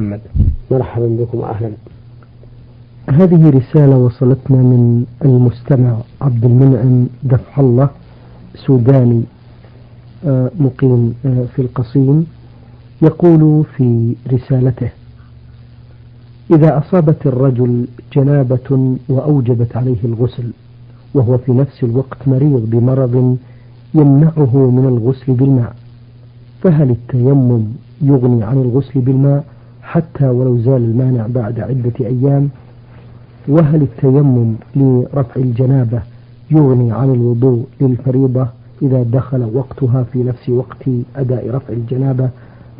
محمد. مرحبا بكم واهلا هذه رسالة وصلتنا من المستمع عبد المنعم دفع الله سوداني آه، مقيم آه، في القصيم يقول في رسالته إذا أصابت الرجل جنابة وأوجبت عليه الغسل وهو في نفس الوقت مريض بمرض يمنعه من الغسل بالماء فهل التيمم يغني عن الغسل بالماء؟ حتى ولو زال المانع بعد عدة أيام وهل التيمم لرفع الجنابة يغني عن الوضوء للفريضة إذا دخل وقتها في نفس وقت أداء رفع الجنابة؟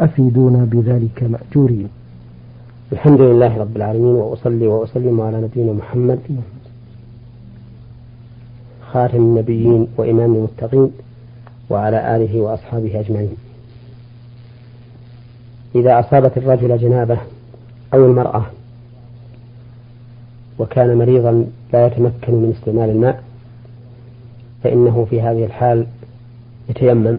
أفيدونا بذلك مأجورين. الحمد لله رب العالمين وأصلي وأسلم على نبينا محمد خاتم النبيين وإمام المتقين وعلى آله وأصحابه أجمعين. إذا أصابت الرجل جنابة أو المرأة وكان مريضا لا يتمكن من استعمال الماء فإنه في هذه الحال يتيمم.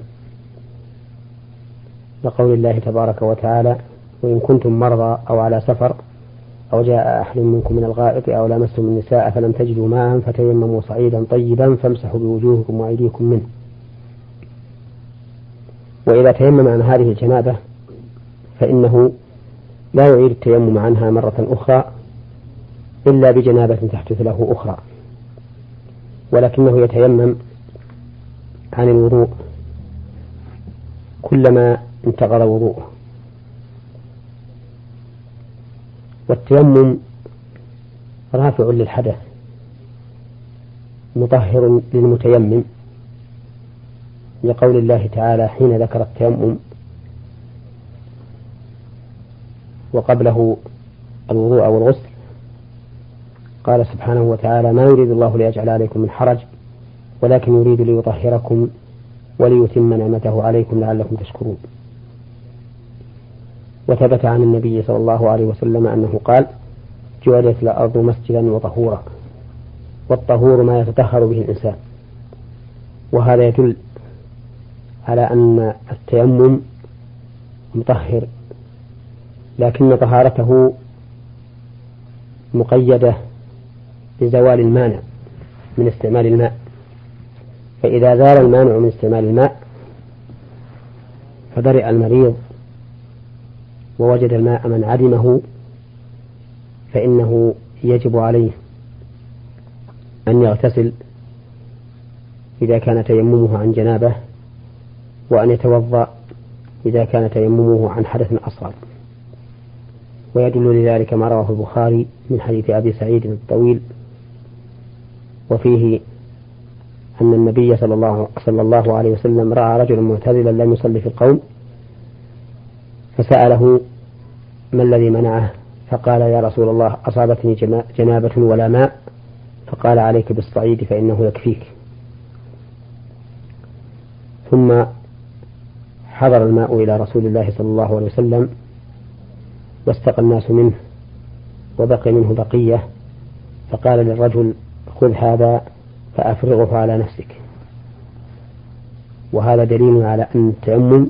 لقول الله تبارك وتعالى وإن كنتم مرضى أو على سفر أو جاء أحد منكم من الغائط أو لامستم النساء فلم تجدوا ماء فتيمموا صعيدا طيبا فامسحوا بوجوهكم وأيديكم منه. وإذا تيمم عن هذه الجنابة فإنه لا يعيد التيمم عنها مرة أخرى إلا بجنابة تحدث له أخرى. ولكنه يتيمم عن الوضوء كلما انتقض وضوءه. والتيمم رافع للحدث مطهر للمتيمم. لقول الله تعالى حين ذكر التيمم وقبله الوضوء أو الغسل قال سبحانه وتعالى ما يريد الله ليجعل عليكم من حرج ولكن يريد ليطهركم وليتم نعمته عليكم لعلكم تشكرون. وثبت عن النبي صلى الله عليه وسلم أنه قال جعلت الأرض مسجدا وطهورا والطهور ما يتطهر به الإنسان. وهذا يدل على أن التيمم مطهر لكن طهارته مقيدة بزوال المانع من استعمال الماء. فإذا زال المانع من استعمال الماء فبرئ المريض ووجد الماء من عدمه فإنه يجب عليه أن يغتسل إذا كان تيممه عن جنابه وأن يتوضأ إذا كان تيممه عن حدث أصغر. ويدل لذلك ما رواه البخاري من حديث أبي سعيد الطويل وفيه أن النبي صلى الله, صلى الله عليه وسلم رأى رجلا معتزلا لم يصلي في القوم فسأله ما الذي منعه؟ فقال يا رسول الله أصابتني جنابة ولا ماء فقال عليك بالصعيد فإنه يكفيك. ثم حضر الماء إلى رسول الله صلى الله عليه وسلم واستقى الناس منه وبقي منه بقية فقال للرجل خذ هذا فأفرغه على نفسك. وهذا دليل على أن التيمم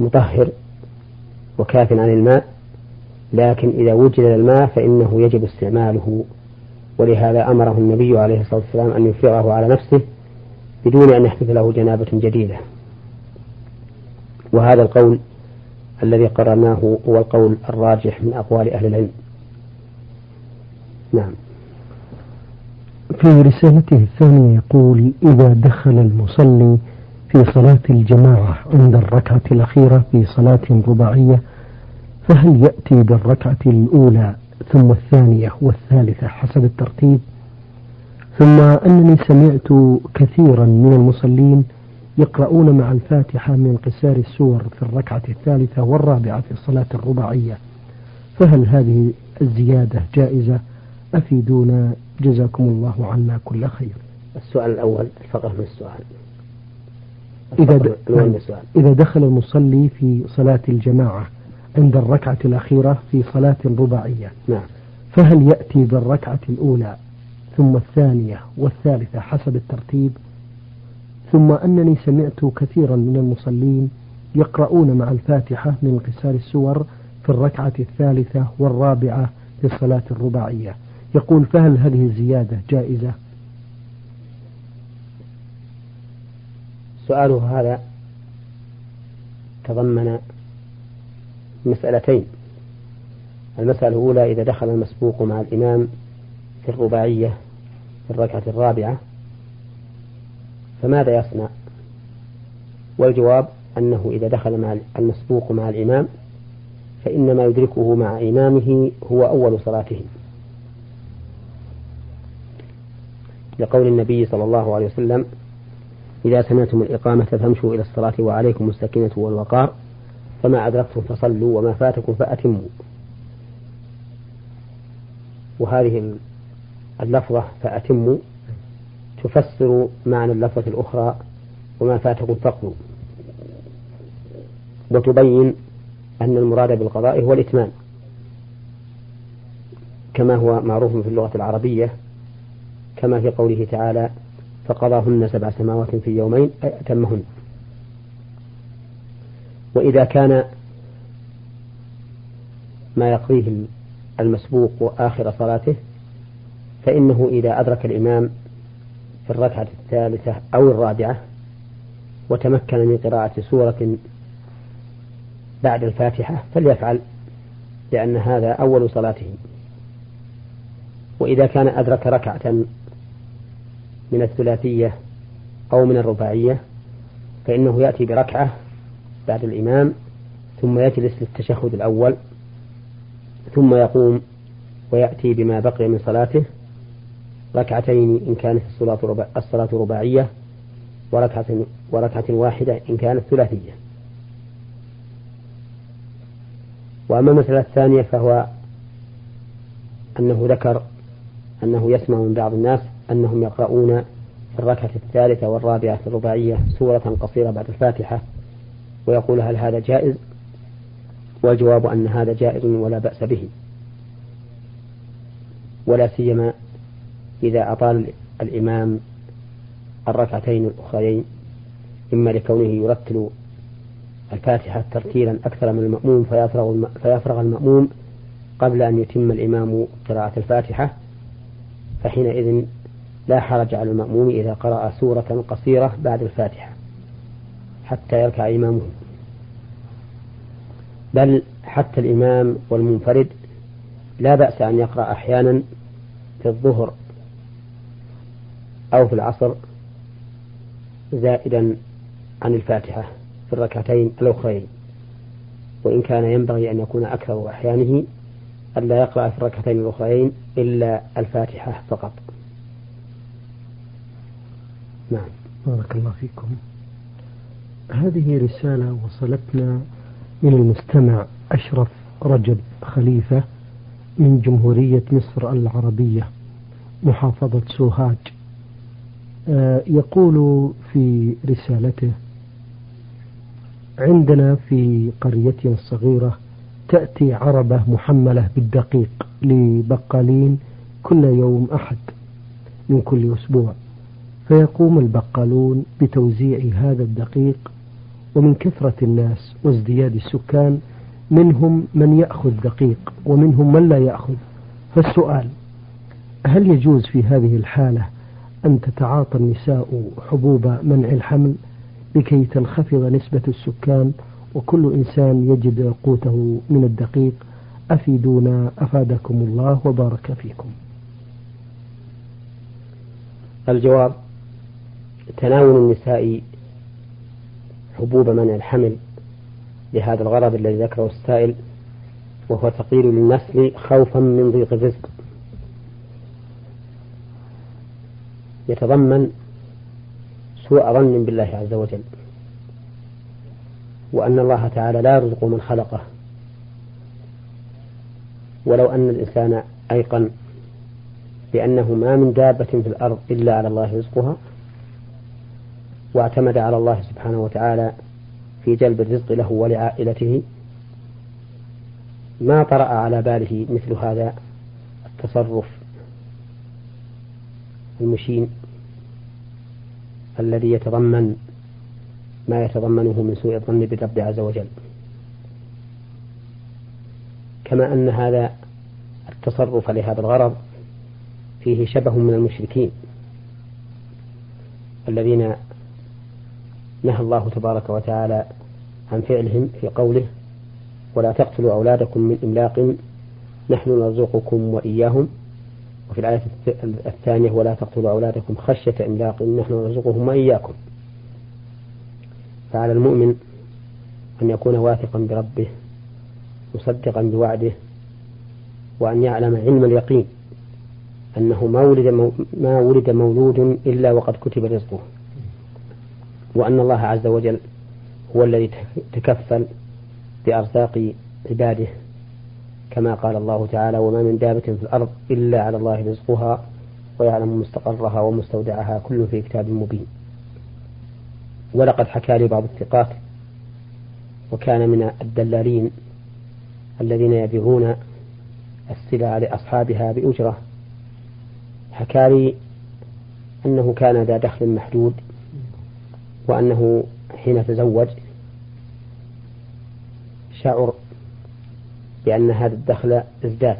مطهر وكاف عن الماء لكن إذا وجد الماء فإنه يجب استعماله. ولهذا أمره النبي عليه الصلاة والسلام أن يفرغه على نفسه بدون أن يحدث له جنابة جديدة. وهذا القول الذي قررناه هو القول الراجح من أقوال أهل العلم. نعم. في رسالته الثانية يقول إذا دخل المصلي في صلاة الجماعة عند الركعة الأخيرة في صلاة رباعية فهل يأتي بالركعة الأولى ثم الثانية والثالثة حسب الترتيب؟ ثم أنني سمعت كثيرا من المصلين يقرؤون مع الفاتحة من قسار السور في الركعة الثالثة والرابعة في الصلاة الرباعية. فهل هذه الزيادة جائزة؟ أفيدونا. جزاكم الله عنا كل خير. السؤال الأول الفقه من السؤال. إذا, إذا دخل المصلي في صلاة الجماعة عند الركعة الأخيرة في صلاة رباعية نعم. فهل يأتي بالركعة الأولى ثم الثانية والثالثة حسب الترتيب؟ ثم أنني سمعت كثيرا من المصلين يقرؤون مع الفاتحة من انكسار السور في الركعة الثالثة والرابعة للصلاة الرباعية. يقول فهل هذه الزيادة جائزة؟ سؤاله هذا تضمن مسألتين. المسألة الأولى إذا دخل المسبوق مع الإمام في الرباعية في الركعة الرابعة فماذا يصنع؟ والجواب أنه إذا دخل مع المسبوق مع الإمام فإنما يدركه مع إمامه هو أول صلاته. لقول النبي صلى الله عليه وسلم إذا سمعتم الإقامة فامشوا إلى الصلاة وعليكم السكينة والوقار فما أدركتم فصلوا وما فاتكم فأتموا. وهذه اللفظة فأتموا تفسر معنى اللفظة الأخرى وما فاتكم فقدوا وتبين أن المراد بالقضاء هو الإتمام كما هو معروف في اللغة العربية كما في قوله تعالى فقضاهن سبع سماوات في يومين أي أتمهن. وإذا كان ما يقضيه المسبوق آخر صلاته فإنه إذا أدرك الإمام في الركعة الثالثة أو الرابعة وتمكن من قراءة سورة بعد الفاتحة فليفعل لأن هذا أول صلاته. وإذا كان أدرك ركعة من الثلاثية أو من الرباعية فإنه يأتي بركعة بعد الإمام ثم يجلس للتشهد الأول ثم يقوم ويأتي بما بقي من صلاته ركعتين إن كانت الصلاة الصلاة رباعية وركعة وركعة واحدة إن كانت ثلاثية. وأما المسألة الثانية فهو أنه ذكر أنه يسمع من بعض الناس أنهم يقرؤون في الركعة الثالثة والرابعة في الرباعية سورة قصيرة بعد الفاتحة ويقول هل هذا جائز؟ والجواب أن هذا جائز ولا بأس به ولا سيما إذا أطال الإمام الركعتين الأخرين إما لكونه يرتل الفاتحة ترتيلا أكثر من المأموم فيفرغ, فيفرغ المأموم قبل أن يتم الإمام قراءة الفاتحة فحينئذ لا حرج على المأموم إذا قرأ سورة قصيرة بعد الفاتحة حتى يركع إمامه. بل حتى الإمام والمنفرد لا بأس أن يقرأ أحيانا في الظهر أو في العصر زائدا عن الفاتحة في الركعتين الأخرين. وإن كان ينبغي أن يكون أكثر أحيانه ألا يقرأ في الركعتين الأخرين إلا الفاتحة فقط. نعم. بارك الله فيكم. هذه رسالة وصلتنا من المستمع أشرف رجب خليفة من جمهورية مصر العربية محافظة سوهاج. يقول في رسالته عندنا في قريتنا الصغيرة تأتي عربة محملة بالدقيق لبقالين كل يوم أحد من كل أسبوع. فيقوم البقالون بتوزيع هذا الدقيق ومن كثرة الناس وازدياد السكان منهم من يأخذ دقيق ومنهم من لا يأخذ. فالسؤال هل يجوز في هذه الحالة أن تتعاطى النساء حبوب منع الحمل لكي تنخفض نسبة السكان وكل إنسان يجد قوته من الدقيق. أفيدونا أفادكم الله وبارك فيكم. الجواب تناول النساء حبوب منع الحمل لهذا الغرض الذي ذكره السائل وهو تقليل للنسل خوفا من ضيق الرزق. يتضمن سوء ظن بالله عز وجل وأن الله تعالى لا يرزق من خلقه. ولو أن الإنسان أيقن بأنه ما من دابة في الأرض إلا على الله رزقها واعتمد على الله سبحانه وتعالى في جلب الرزق له ولعائلته ما طرأ على باله مثل هذا التصرف. المشين الذي يتضمن ما يتضمنه من سوء الظن بالرب عز وجل. كما أن هذا التصرف لهذا الغرض فيه شبه من المشركين الذين نهى الله تبارك وتعالى عن فعلهم في قوله ولا تقتلوا أولادكم من إملاق نحن نرزقكم وإياهم وفي الآية الثانية ولا تقتلوا أولادكم خشية إملاق نحن نرزقهم وإياكم. فعلى المؤمن أن يكون واثقا بربه مصدقا بوعده وأن يعلم علم اليقين أنه ما ولد, ما ولد مولود إلا وقد كتب رزقه. وأن الله عز وجل هو الذي تكفل بأرزاق عباده. كما قال الله تعالى وما من دابة في الأرض إلا على الله رزقها ويعلم مستقرها ومستودعها كل في كتاب مبين. ولقد حكى لي بعض الثقات وكان من الدلالين الذين يبيعون السلع لأصحابها بأجرة. حكى لي أنه كان ذا دخل محدود وأنه حين تزوج شعر بأن هذا الدخل ازداد.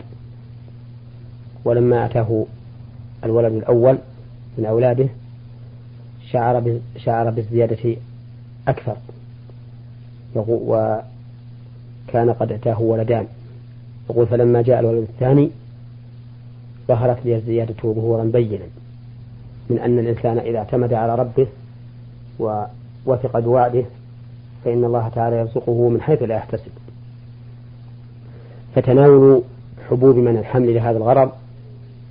ولما أتاه الولد الأول من أولاده شعر شعر بالزيادة أكثر. وكان قد أتاه ولدان. يقول فلما جاء الولد الثاني ظهرت لي الزيادة ظهورا بينا من أن الإنسان إذا اعتمد على ربه ووثق بوعده فإن الله تعالى يرزقه من حيث لا يحتسب. فتناول حبوب من الحمل لهذا الغرض.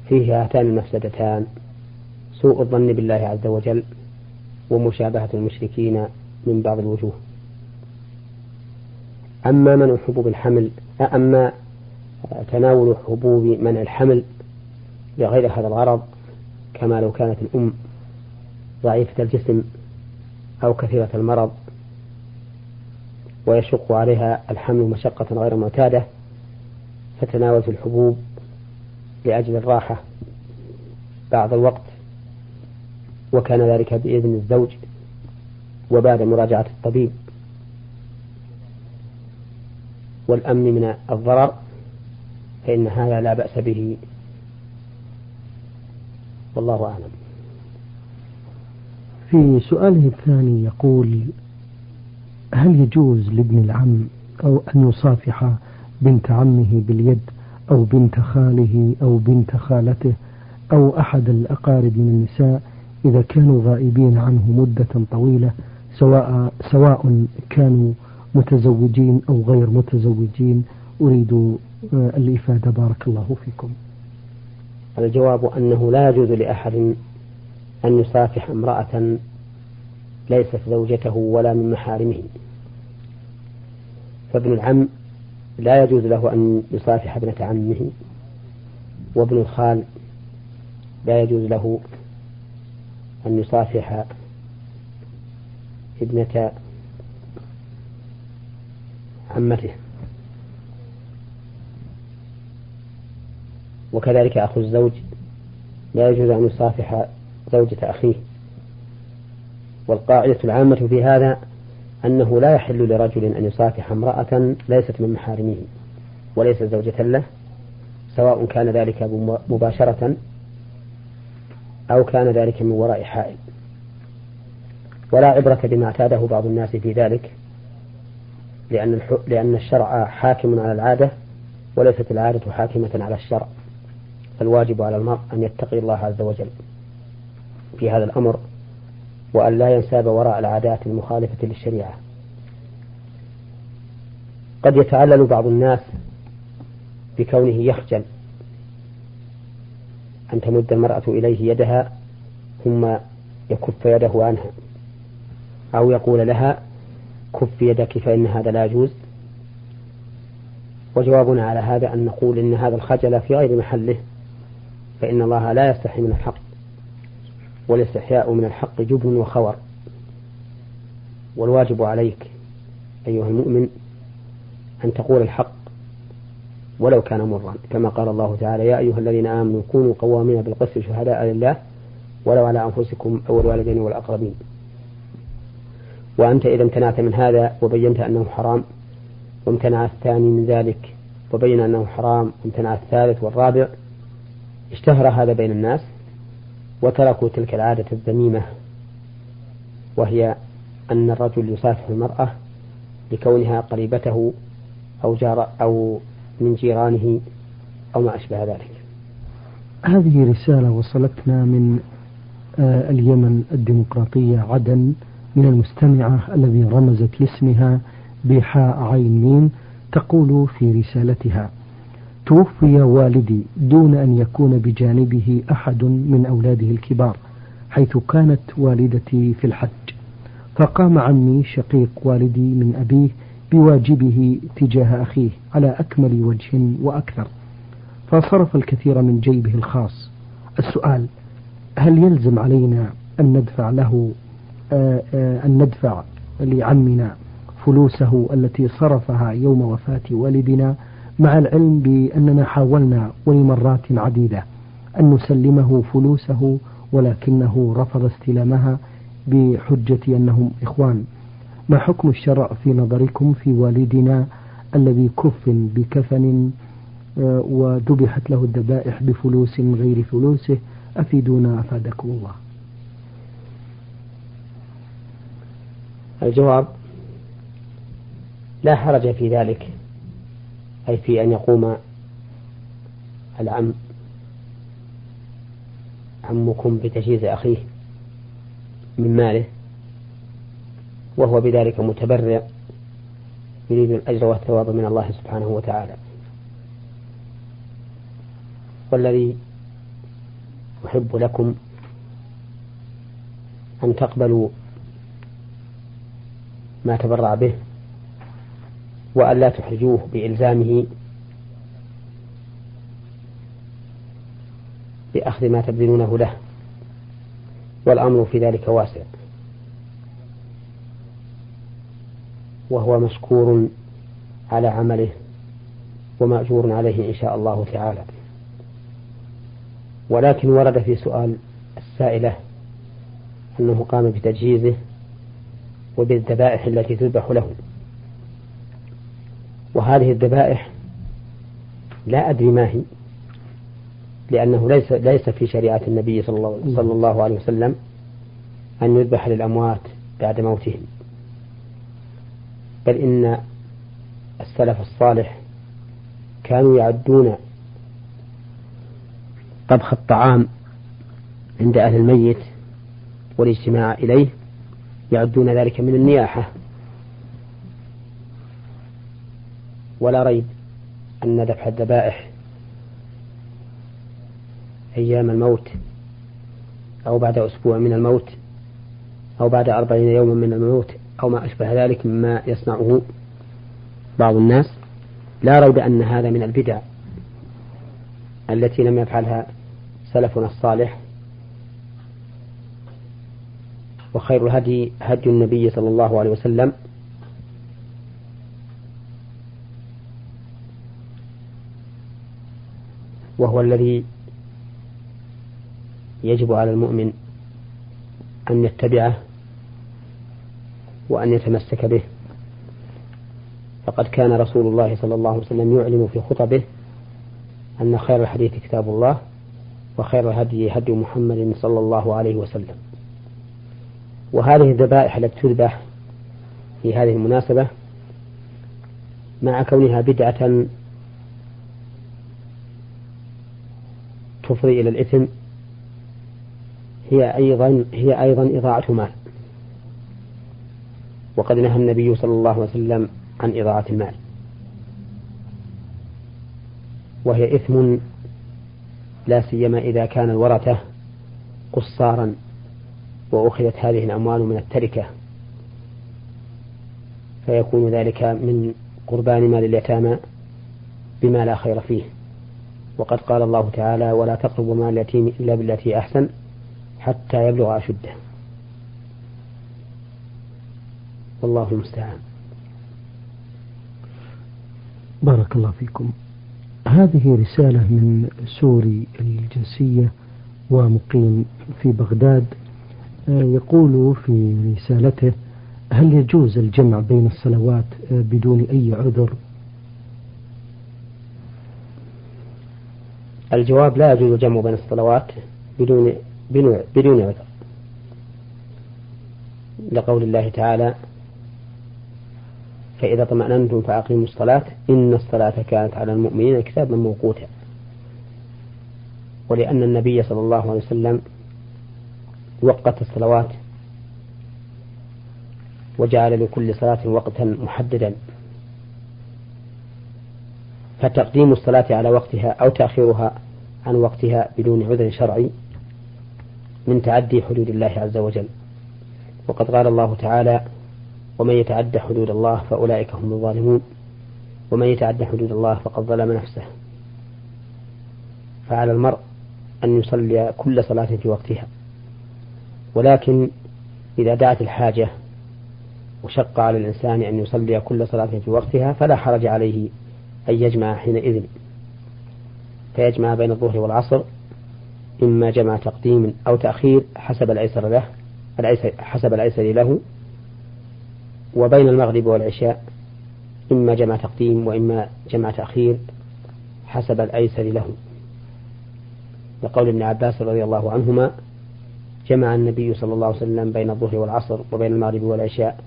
فيه هاتان المفسدتان سوء الظن بالله عز وجل ومشابهة المشركين من بعض الوجوه. أما من حبوب الحمل أما تناول حبوب منع الحمل لغير هذا الغرض كما لو كانت الأم ضعيفة الجسم أو كثيرة المرض ويشق عليها الحمل مشقة غير معتادة فتناولت الحبوب لأجل الراحة بعض الوقت وكان ذلك بإذن الزوج وبعد مراجعة الطبيب. والأمن من الضرر فإن هذا لا بأس به. والله أعلم. في سؤاله الثاني يقول هل يجوز لابن العم أو أن يصافح بنت عمه باليد أو بنت خاله أو بنت خالته أو أحد الأقارب من النساء إذا كانوا غائبين عنه مدة طويلة سواء سواء كانوا متزوجين أو غير متزوجين. أريد آه، الإفادة. بارك الله فيكم. الجواب أنه لا يجوز لأحد أن يصافح امرأة ليست زوجته ولا من محارمه. فابن العم لا يجوز له أن يصافح ابنة عمه وابن الخال. لا يجوز له أن يصافح ابنة عمته. وكذلك أخو الزوج لا يجوز أن يصافح زوجة أخيه. والقاعدة العامة في هذا أنه لا يحل لرجل أن يصافح امرأة ليست من محارمه وليست زوجة له سواء كان ذلك مباشرة أو كان ذلك من وراء حائل. ولا عبرة بما اعتاده بعض الناس في ذلك لأن لأن الشرع حاكم على العادة وليست العادة حاكمة على الشرع. فالواجب على المرء أن يتقي الله عز وجل. في هذا الأمر وأن لا ينساب وراء العادات المخالفة للشريعة. قد يتعلل بعض الناس بكونه يخجل أن تمد المرأة إليه يدها ثم يكف يده عنها أو يقول لها كف يدك فإن هذا لا يجوز. وجوابنا على هذا أن نقول إن هذا الخجل في غير محله فإن الله لا يستحي من الحق. والاستحياء من الحق جبن وخور. والواجب عليك أيها المؤمن أن تقول الحق ولو كان مرا. كما قال الله تعالى يا أيها الذين آمنوا كونوا قوامين بالقسط شهداء لله ولو على أنفسكم أو الوالدين والأقربين. وأنت إذا امتنعت من هذا وبينت أنه حرام وامتنع الثاني من ذلك وبين أنه حرام وامتنع الثالث والرابع اشتهر هذا بين الناس. وتركوا تلك العادة الذميمة وهي أن الرجل يصافح المرأة لكونها قريبته أو جار أو من جيرانه أو ما أشبه ذلك. هذه رسالة وصلتنا من آه، اليمن الديمقراطية عدن من المستمعة الذي رمزت لاسمها بحاء عين ميم تقول في رسالتها توفي والدي دون أن يكون بجانبه أحد من أولاده الكبار حيث كانت والدتي في الحج. فقام عمي شقيق والدي من أبيه بواجبه تجاه أخيه على أكمل وجه وأكثر. فصرف الكثير من جيبه الخاص. السؤال هل يلزم علينا أن ندفع له آه، آه، أن ندفع لعمنا فلوسه التي صرفها يوم وفاة والدنا؟ مع العلم بأننا حاولنا ولمرات عديدة أن نسلمه فلوسه ولكنه رفض استلامها بحجة أنهم إخوان. ما حكم الشرع في نظركم في والدنا الذي كفن بكفن آه، وذبحت له الذبائح بفلوس غير فلوسه؟ أفيدونا أفادكم الله. الجواب لا حرج في ذلك. أي في أن يقوم العم عمكم بتجهيز أخيه من ماله وهو بذلك متبرع يريد الأجر والثواب من الله سبحانه وتعالى. والذي أحب لكم أن تقبلوا ما تبرع به وأن لا تحرجوه بإلزامه بأخذ ما تبذلونه له. والأمر في ذلك واسع. وهو مشكور على عمله ومأجور عليه إن شاء الله تعالى. ولكن ورد في سؤال السائلة أنه قام بتجهيزه وبالذبائح التي تذبح له. وهذه الذبائح لا أدري ما هي لأنه ليس ليس في شريعة النبي صلى الله, صلى الله عليه وسلم أن يذبح للأموات بعد موتهم. بل إن السلف الصالح كانوا يعدون طبخ الطعام عند أهل الميت والاجتماع إليه يعدون ذلك من النياحة. ولا ريب أن ذبح الذبائح أيام الموت أو بعد أسبوع من الموت أو بعد أربعين يوما من الموت أو ما أشبه ذلك مما يصنعه بعض الناس. لا ريب أن هذا من البدع التي لم يفعلها سلفنا الصالح. وخير الهدي هدي النبي صلى الله عليه وسلم وهو الذي يجب على المؤمن أن يتبعه وأن يتمسك به. فقد كان رسول الله صلى الله عليه وسلم يعلن في خطبه أن خير الحديث كتاب الله وخير الهدي هدي محمد صلى الله عليه وسلم. وهذه الذبائح التي تذبح في هذه المناسبة مع كونها بدعة تفضي إلى الإثم هي أيضا هي أيضا إضاعة مال. وقد نهى النبي صلى الله عليه وسلم عن إضاعة المال. وهي إثم لا سيما إذا كان الورثة قصارا وأخذت هذه الأموال من التركة. فيكون ذلك من قربان مال اليتامى بما لا خير فيه. وقد قال الله تعالى ولا تقربوا مال اليتيم إلا بالتي أحسن حتى يبلغ أشده. والله المستعان. بارك الله فيكم. هذه رسالة من سوري الجنسية ومقيم في بغداد. آه، يقول في رسالته هل يجوز الجمع بين الصلوات بدون أي عذر؟ الجواب لا يجوز الجمع بين الصلوات بدون بدون عذر لقول الله تعالى فإذا طمأننتم فأقيموا الصلاة إن الصلاة كانت على المؤمنين كتابا موقوتا. ولأن النبي صلى الله عليه وسلم وقت الصلوات وجعل لكل صلاة وقتا محددا. فتقديم الصلاة على وقتها أو تأخيرها عن وقتها بدون عذر شرعي من تعدي حدود الله عز وجل. وقد قال الله تعالى ومن يتعد حدود الله فأولئك هم الظالمون ومن يتعد حدود الله فقد ظلم نفسه. فعلى المرء أن يصلي كل صلاة في وقتها. ولكن إذا دعت الحاجة وشق على الإنسان أن يصلي كل صلاة في وقتها فلا حرج عليه أن يجمع حينئذ. فيجمع بين الظهر والعصر إما جمع تقديم أو تأخير حسب الأيسر له الأيسر حسب الأيسر له وبين المغرب والعشاء إما جمع تقديم وإما جمع تأخير حسب الأيسر له. لقول ابن عباس رضي الله عنهما جمع النبي صلى الله عليه وسلم بين الظهر والعصر وبين المغرب والعشاء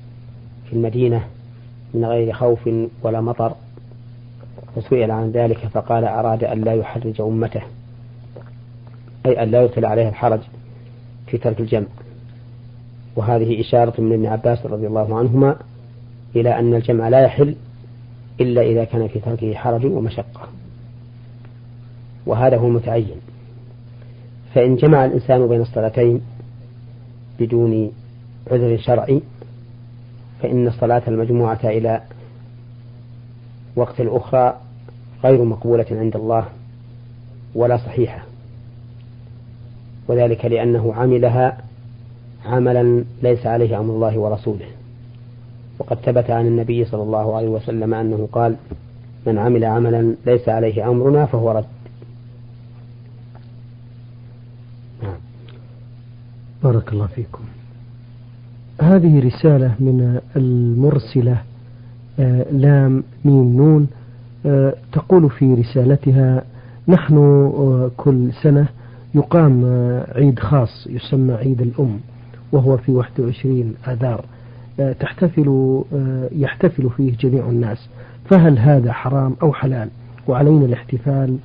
في المدينة من غير خوف ولا مطر. فسئل عن ذلك فقال أراد أن لا يحرج أمته أي أن لا يدخل عليها الحرج في ترك الجمع. وهذه إشارة من ابن عباس رضي الله عنهما إلى أن الجمع لا يحل إلا إذا كان في تركه حرج ومشقة. وهذا هو المتعين. فإن جمع الإنسان بين الصلاتين بدون عذر شرعي فإن الصلاة المجموعة إلى وقت الأخرى غير مقبولة عند الله ولا صحيحة. وذلك لأنه عملها عملا ليس عليه أمر الله ورسوله. وقد ثبت عن النبي صلى الله عليه وسلم أنه قال من عمل عملا ليس عليه أمرنا فهو رد. نعم. بارك الله فيكم. هذه رسالة من المرسلة آه، لام ميم نون تقول في رسالتها نحن آه، كل سنة يقام عيد خاص يسمى عيد الأم وهو في 21 آذار. تحتفل يحتفل فيه جميع الناس. فهل هذا حرام أو حلال؟ وعلينا الاحتفال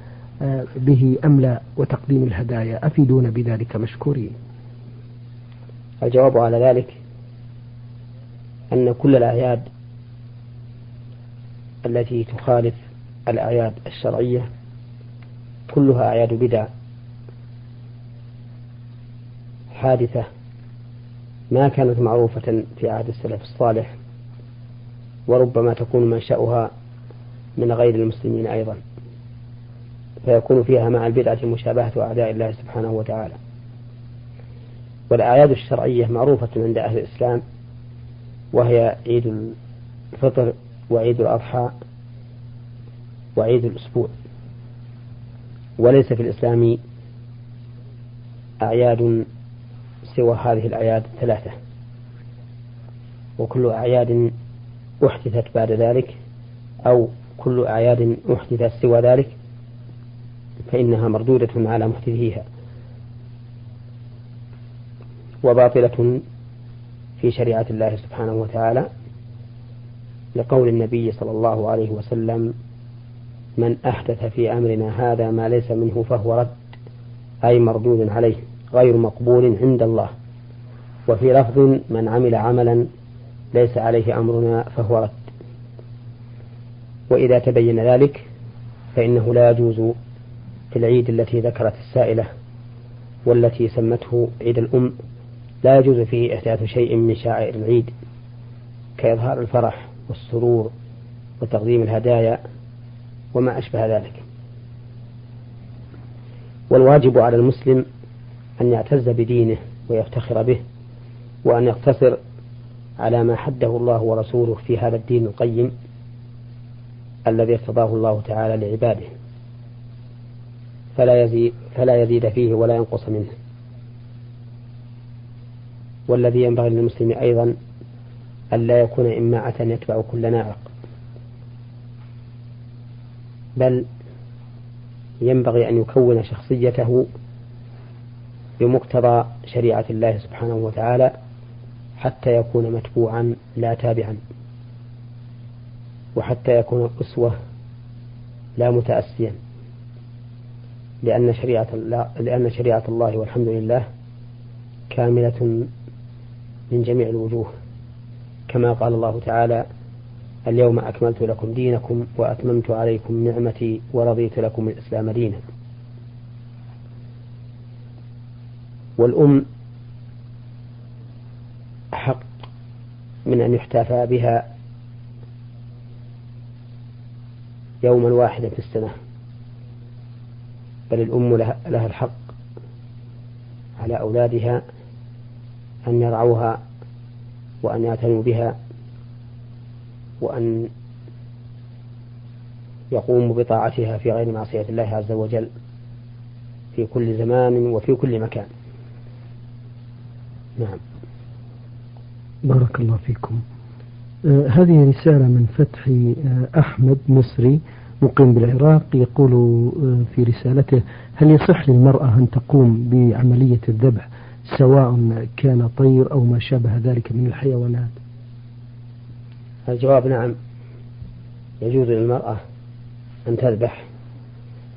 به أم لا؟ وتقديم الهدايا. أفيدونا بذلك مشكورين. الجواب على ذلك أن كل الأعياد التي تخالف الأعياد الشرعية كلها أعياد بدع حادثة ما كانت معروفة في عهد السلف الصالح وربما تكون منشأها من غير المسلمين أيضا. فيكون فيها مع البدعة مشابهة أعداء الله سبحانه وتعالى. والأعياد الشرعية معروفة عند أهل الإسلام وهي عيد الفطر وعيد الأضحى وعيد الأسبوع. وليس في الإسلام أعياد سوى هذه الأعياد الثلاثة. وكل أعياد أحدثت بعد ذلك أو كل أعياد أحدثت سوى ذلك فإنها مردودة على محدثيها. وباطلة في شريعة الله سبحانه وتعالى. لقول النبي صلى الله عليه وسلم من أحدث في أمرنا هذا ما ليس منه فهو رد أي مردود عليه غير مقبول عند الله. وفي لفظ من عمل عملا ليس عليه أمرنا فهو رد. وإذا تبين ذلك فإنه لا يجوز في العيد التي ذكرت السائلة والتي سمته عيد الأم لا يجوز فيه إحداث شيء من شعائر العيد كإظهار الفرح والسرور وتقديم الهدايا وما أشبه ذلك. والواجب على المسلم أن يعتز بدينه ويفتخر به وأن يقتصر على ما حده الله ورسوله في هذا الدين القيم الذي ارتضاه الله تعالى لعباده. فلا يزيد, فلا يزيد فيه ولا ينقص منه. والذي ينبغي للمسلم أيضا ألا يكون إماعة يتبع كل ناعق بل ينبغي أن يكون شخصيته بمقتضى شريعة الله سبحانه وتعالى حتى يكون متبوعا لا تابعا وحتى يكون أسوة لا متأسيا. لأن شريعة الله لأن شريعة الله والحمد لله كاملة من جميع الوجوه. كما قال الله تعالى اليوم أكملت لكم دينكم وأتممت عليكم نعمتي ورضيت لكم الإسلام دينا. والأم أحق من أن يحتفى بها يوما واحدا في السنة بل الأم لها, الحق على أولادها أن يرعوها وأن يعتنوا بها وأن يقوموا بطاعتها في غير معصية الله عز وجل في كل زمان وفي كل مكان. نعم. بارك الله فيكم. آه هذه رسالة من فتح آه أحمد مصري مقيم بالعراق يقول آه في رسالته هل يصح للمرأة أن تقوم بعملية الذبح سواء كان طير أو ما شابه ذلك من الحيوانات. الجواب نعم. يجوز للمرأة أن تذبح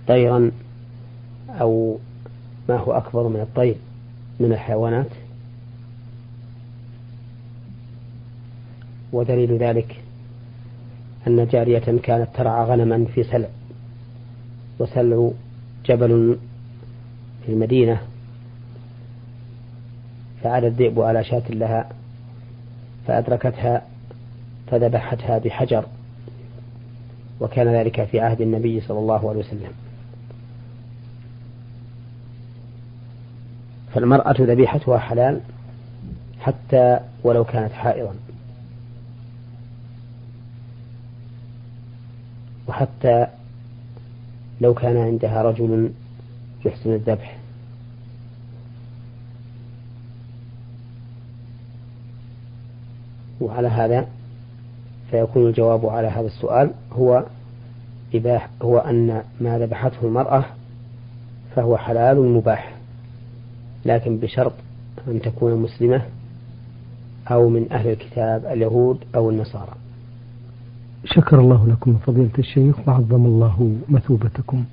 طيرا أو ما هو أكبر من الطير من الحيوانات. ودليل ذلك أن جارية كانت ترعى غنما في سلع وسلع جبل في المدينة فعاد الذئب على شاة لها فأدركتها فذبحتها بحجر وكان ذلك في عهد النبي صلى الله عليه وسلم. فالمرأة ذبيحتها حلال حتى ولو كانت حائضا. وحتى لو كان عندها رجل يحسن الذبح. وعلى هذا فيكون الجواب على هذا السؤال هو إباح هو أن ما ذبحته المرأة فهو حلال مباح لكن بشرط أن تكون مسلمة أو من أهل الكتاب اليهود أو النصارى. شكر الله لكم فضيلة الشيخ وعظم الله مثوبتكم.